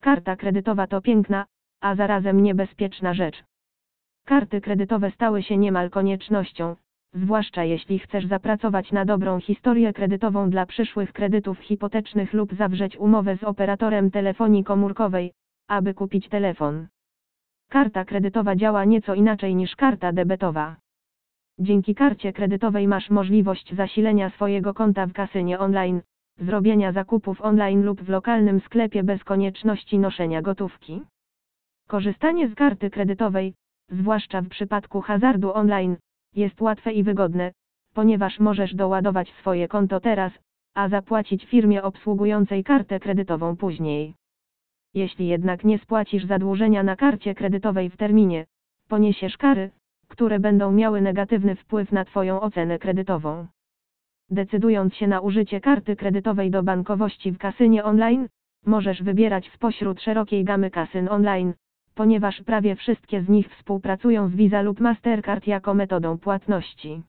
Karta kredytowa to piękna, a zarazem niebezpieczna rzecz. Karty kredytowe stały się niemal koniecznością, zwłaszcza jeśli chcesz zapracować na dobrą historię kredytową dla przyszłych kredytów hipotecznych lub zawrzeć umowę z operatorem telefonii komórkowej, aby kupić telefon. Karta kredytowa działa nieco inaczej niż karta debetowa. Dzięki karcie kredytowej masz możliwość zasilenia swojego konta w kasynie online, zrobienia zakupów online lub w lokalnym sklepie bez konieczności noszenia gotówki. Korzystanie z karty kredytowej, zwłaszcza w przypadku hazardu online, jest łatwe i wygodne, ponieważ możesz doładować swoje konto teraz, a zapłacić firmie obsługującej kartę kredytową później. Jeśli jednak nie spłacisz zadłużenia na karcie kredytowej w terminie, poniesiesz kary, które będą miały negatywny wpływ na Twoją ocenę kredytową. Decydując się na użycie karty kredytowej do bankowości w kasynie online, możesz wybierać spośród szerokiej gamy kasyn online, ponieważ prawie wszystkie z nich współpracują z Visa lub Mastercard jako metodą płatności.